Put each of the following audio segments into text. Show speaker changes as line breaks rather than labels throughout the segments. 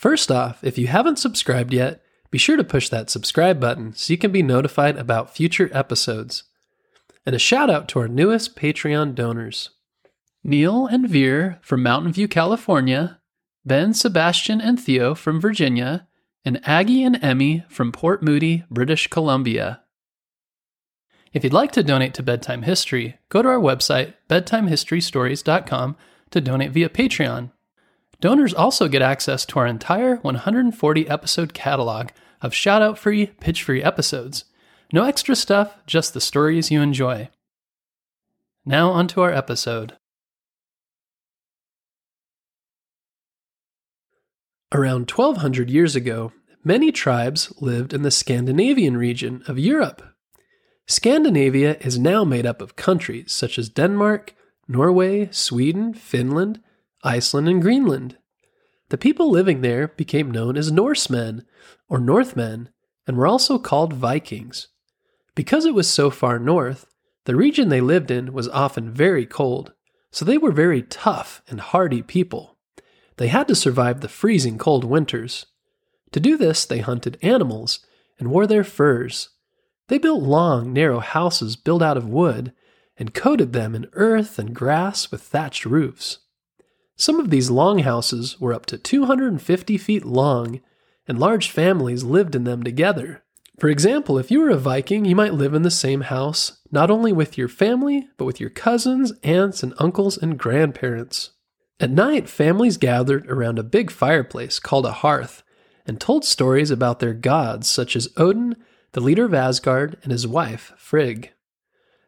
First off, if you haven't subscribed yet, be sure to push that subscribe button so you can be notified about future episodes. And a shout out to our newest Patreon donors Neil and Veer from Mountain View, California, Ben, Sebastian, and Theo from Virginia, and Aggie and Emmy from Port Moody, British Columbia. If you'd like to donate to Bedtime History, go to our website, bedtimehistorystories.com, to donate via Patreon. Donors also get access to our entire 140 episode catalog of shout out free, pitch free episodes. No extra stuff, just the stories you enjoy. Now, onto our episode. Around 1200 years ago, many tribes lived in the Scandinavian region of Europe. Scandinavia is now made up of countries such as Denmark, Norway, Sweden, Finland, Iceland, and Greenland. The people living there became known as Norsemen or Northmen and were also called Vikings. Because it was so far north, the region they lived in was often very cold, so they were very tough and hardy people. They had to survive the freezing cold winters. To do this, they hunted animals and wore their furs. They built long, narrow houses built out of wood and coated them in earth and grass with thatched roofs. Some of these longhouses were up to 250 feet long, and large families lived in them together. For example, if you were a Viking, you might live in the same house, not only with your family, but with your cousins, aunts, and uncles and grandparents. At night, families gathered around a big fireplace called a hearth and told stories about their gods, such as Odin, the leader of Asgard, and his wife, Frigg.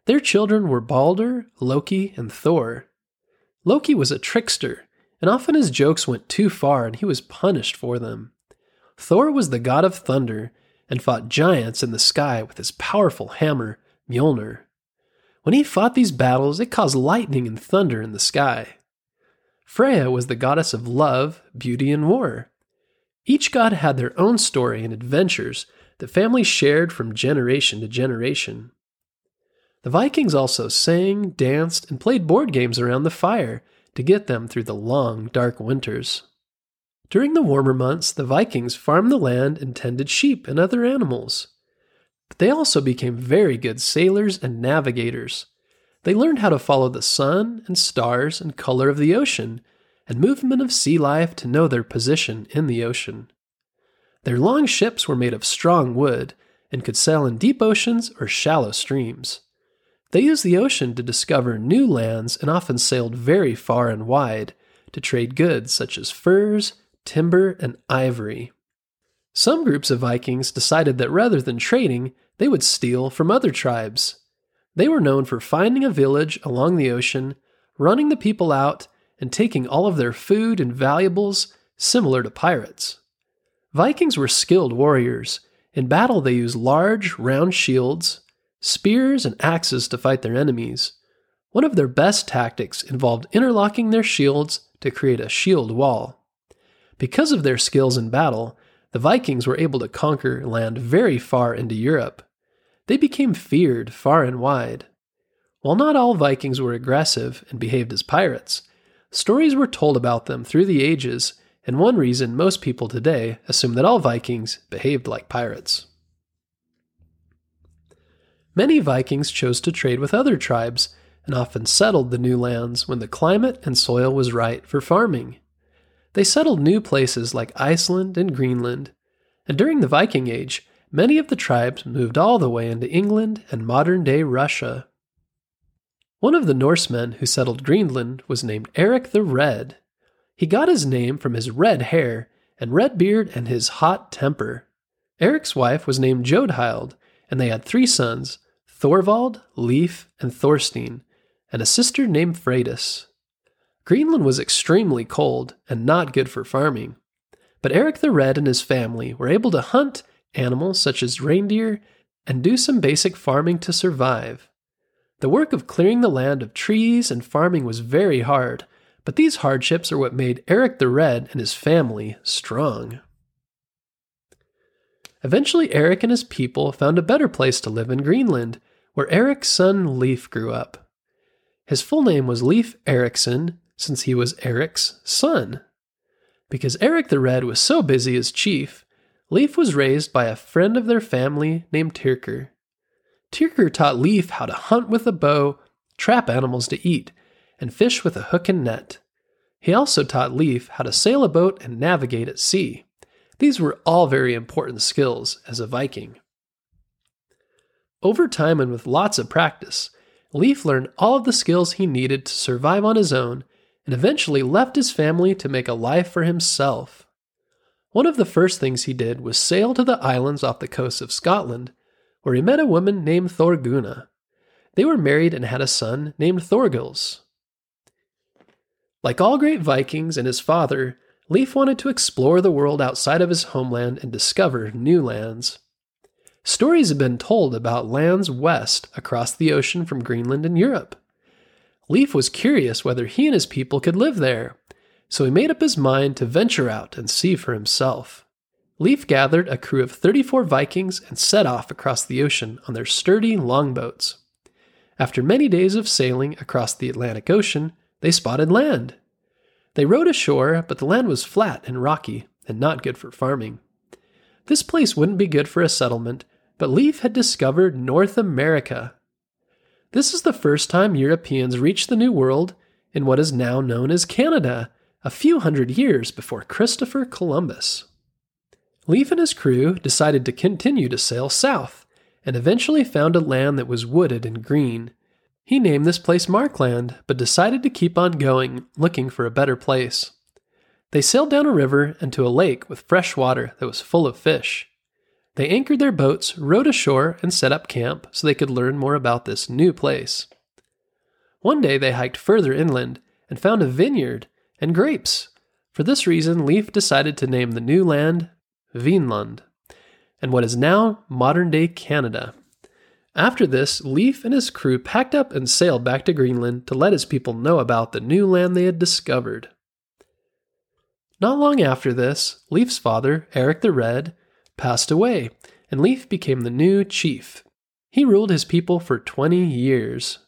Their children were Balder, Loki, and Thor. Loki was a trickster, and often his jokes went too far and he was punished for them. Thor was the god of thunder and fought giants in the sky with his powerful hammer, Mjolnir. When he fought these battles, it caused lightning and thunder in the sky. Freya was the goddess of love, beauty, and war. Each god had their own story and adventures that families shared from generation to generation. The Vikings also sang, danced, and played board games around the fire to get them through the long, dark winters. During the warmer months, the Vikings farmed the land and tended sheep and other animals. But they also became very good sailors and navigators. They learned how to follow the sun and stars and color of the ocean and movement of sea life to know their position in the ocean. Their long ships were made of strong wood and could sail in deep oceans or shallow streams. They used the ocean to discover new lands and often sailed very far and wide to trade goods such as furs, timber, and ivory. Some groups of Vikings decided that rather than trading, they would steal from other tribes. They were known for finding a village along the ocean, running the people out, and taking all of their food and valuables, similar to pirates. Vikings were skilled warriors. In battle, they used large, round shields, spears, and axes to fight their enemies. One of their best tactics involved interlocking their shields to create a shield wall. Because of their skills in battle, the Vikings were able to conquer land very far into Europe. They became feared far and wide. While not all Vikings were aggressive and behaved as pirates, stories were told about them through the ages, and one reason most people today assume that all Vikings behaved like pirates. Many Vikings chose to trade with other tribes and often settled the new lands when the climate and soil was right for farming. They settled new places like Iceland and Greenland, and during the Viking Age, many of the tribes moved all the way into England and modern day Russia. One of the Norsemen who settled Greenland was named Eric the Red. He got his name from his red hair and red beard and his hot temper. Eric's wife was named Jodhild, and they had three sons Thorvald, Leif, and Thorstein, and a sister named Freydis. Greenland was extremely cold and not good for farming, but Eric the Red and his family were able to hunt animals such as reindeer and do some basic farming to survive. The work of clearing the land of trees and farming was very hard, but these hardships are what made Eric the Red and his family strong. Eventually, Eric and his people found a better place to live in Greenland where Eric's son Leif grew up. His full name was Leif Erikson, since he was Eric's son. Because Eric the Red was so busy as chief, Leif was raised by a friend of their family named Tyrker. Tyrker taught Leif how to hunt with a bow, trap animals to eat, and fish with a hook and net. He also taught Leif how to sail a boat and navigate at sea. These were all very important skills as a Viking. Over time and with lots of practice, Leif learned all of the skills he needed to survive on his own and eventually left his family to make a life for himself. One of the first things he did was sail to the islands off the coast of Scotland, where he met a woman named Thorgunna. They were married and had a son named Thorgils. Like all great Vikings and his father, Leif wanted to explore the world outside of his homeland and discover new lands. Stories have been told about lands west across the ocean from Greenland and Europe. Leif was curious whether he and his people could live there, so he made up his mind to venture out and see for himself. Leif gathered a crew of 34 Vikings and set off across the ocean on their sturdy longboats. After many days of sailing across the Atlantic Ocean, they spotted land. They rowed ashore, but the land was flat and rocky and not good for farming. This place wouldn't be good for a settlement, but Leif had discovered North America. This is the first time Europeans reached the New World in what is now known as Canada, a few hundred years before Christopher Columbus. Leif and his crew decided to continue to sail south and eventually found a land that was wooded and green. He named this place Markland, but decided to keep on going, looking for a better place. They sailed down a river and to a lake with fresh water that was full of fish. They anchored their boats, rowed ashore, and set up camp so they could learn more about this new place. One day they hiked further inland and found a vineyard and grapes. For this reason, Leif decided to name the new land Vinland, and what is now modern day Canada. After this, Leif and his crew packed up and sailed back to Greenland to let his people know about the new land they had discovered. Not long after this, Leif's father, Eric the Red, passed away, and Leif became the new chief. He ruled his people for 20 years.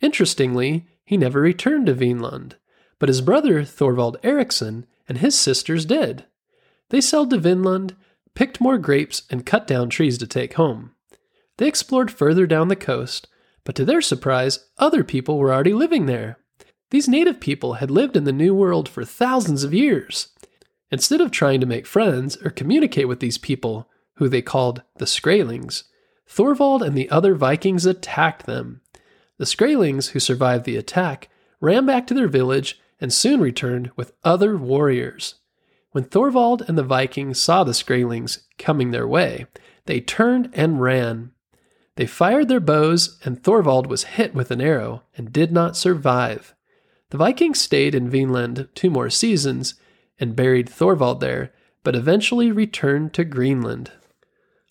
Interestingly, he never returned to Vinland, but his brother Thorvald Eriksson and his sisters did. They sailed to Vinland, picked more grapes, and cut down trees to take home. They explored further down the coast, but to their surprise, other people were already living there. These native people had lived in the New World for thousands of years. Instead of trying to make friends or communicate with these people, who they called the Skraelings, Thorvald and the other Vikings attacked them. The Skraelings, who survived the attack, ran back to their village and soon returned with other warriors. When Thorvald and the Vikings saw the Skraelings coming their way, they turned and ran. They fired their bows, and Thorvald was hit with an arrow and did not survive. The Vikings stayed in Vinland two more seasons and buried Thorvald there, but eventually returned to Greenland.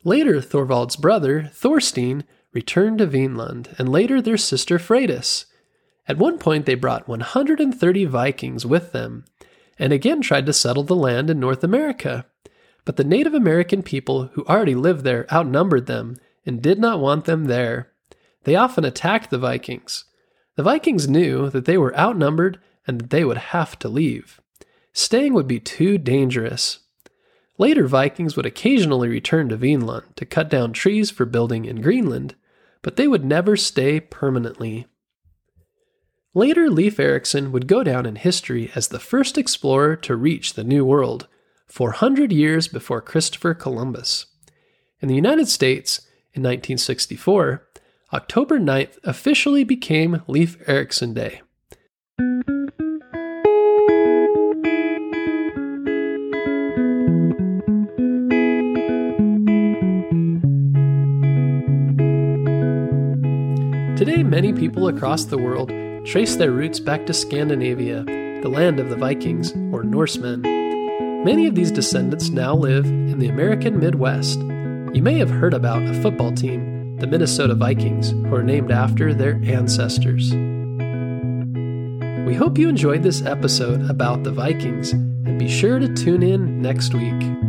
Later, Thorvald's brother, Thorstein, returned to Vinland, and later their sister Freydis. At one point, they brought 130 Vikings with them, and again tried to settle the land in North America. But the Native American people who already lived there outnumbered them and did not want them there. They often attacked the Vikings. The Vikings knew that they were outnumbered and that they would have to leave. Staying would be too dangerous. Later, Vikings would occasionally return to Vinland to cut down trees for building in Greenland, but they would never stay permanently. Later, Leif Erikson would go down in history as the first explorer to reach the New World, 400 years before Christopher Columbus. In the United States, in 1964, October 9th officially became Leif Erikson Day. Today, many people across the world trace their roots back to Scandinavia, the land of the Vikings, or Norsemen. Many of these descendants now live in the American Midwest. You may have heard about a football team, the Minnesota Vikings, who are named after their ancestors. We hope you enjoyed this episode about the Vikings, and be sure to tune in next week.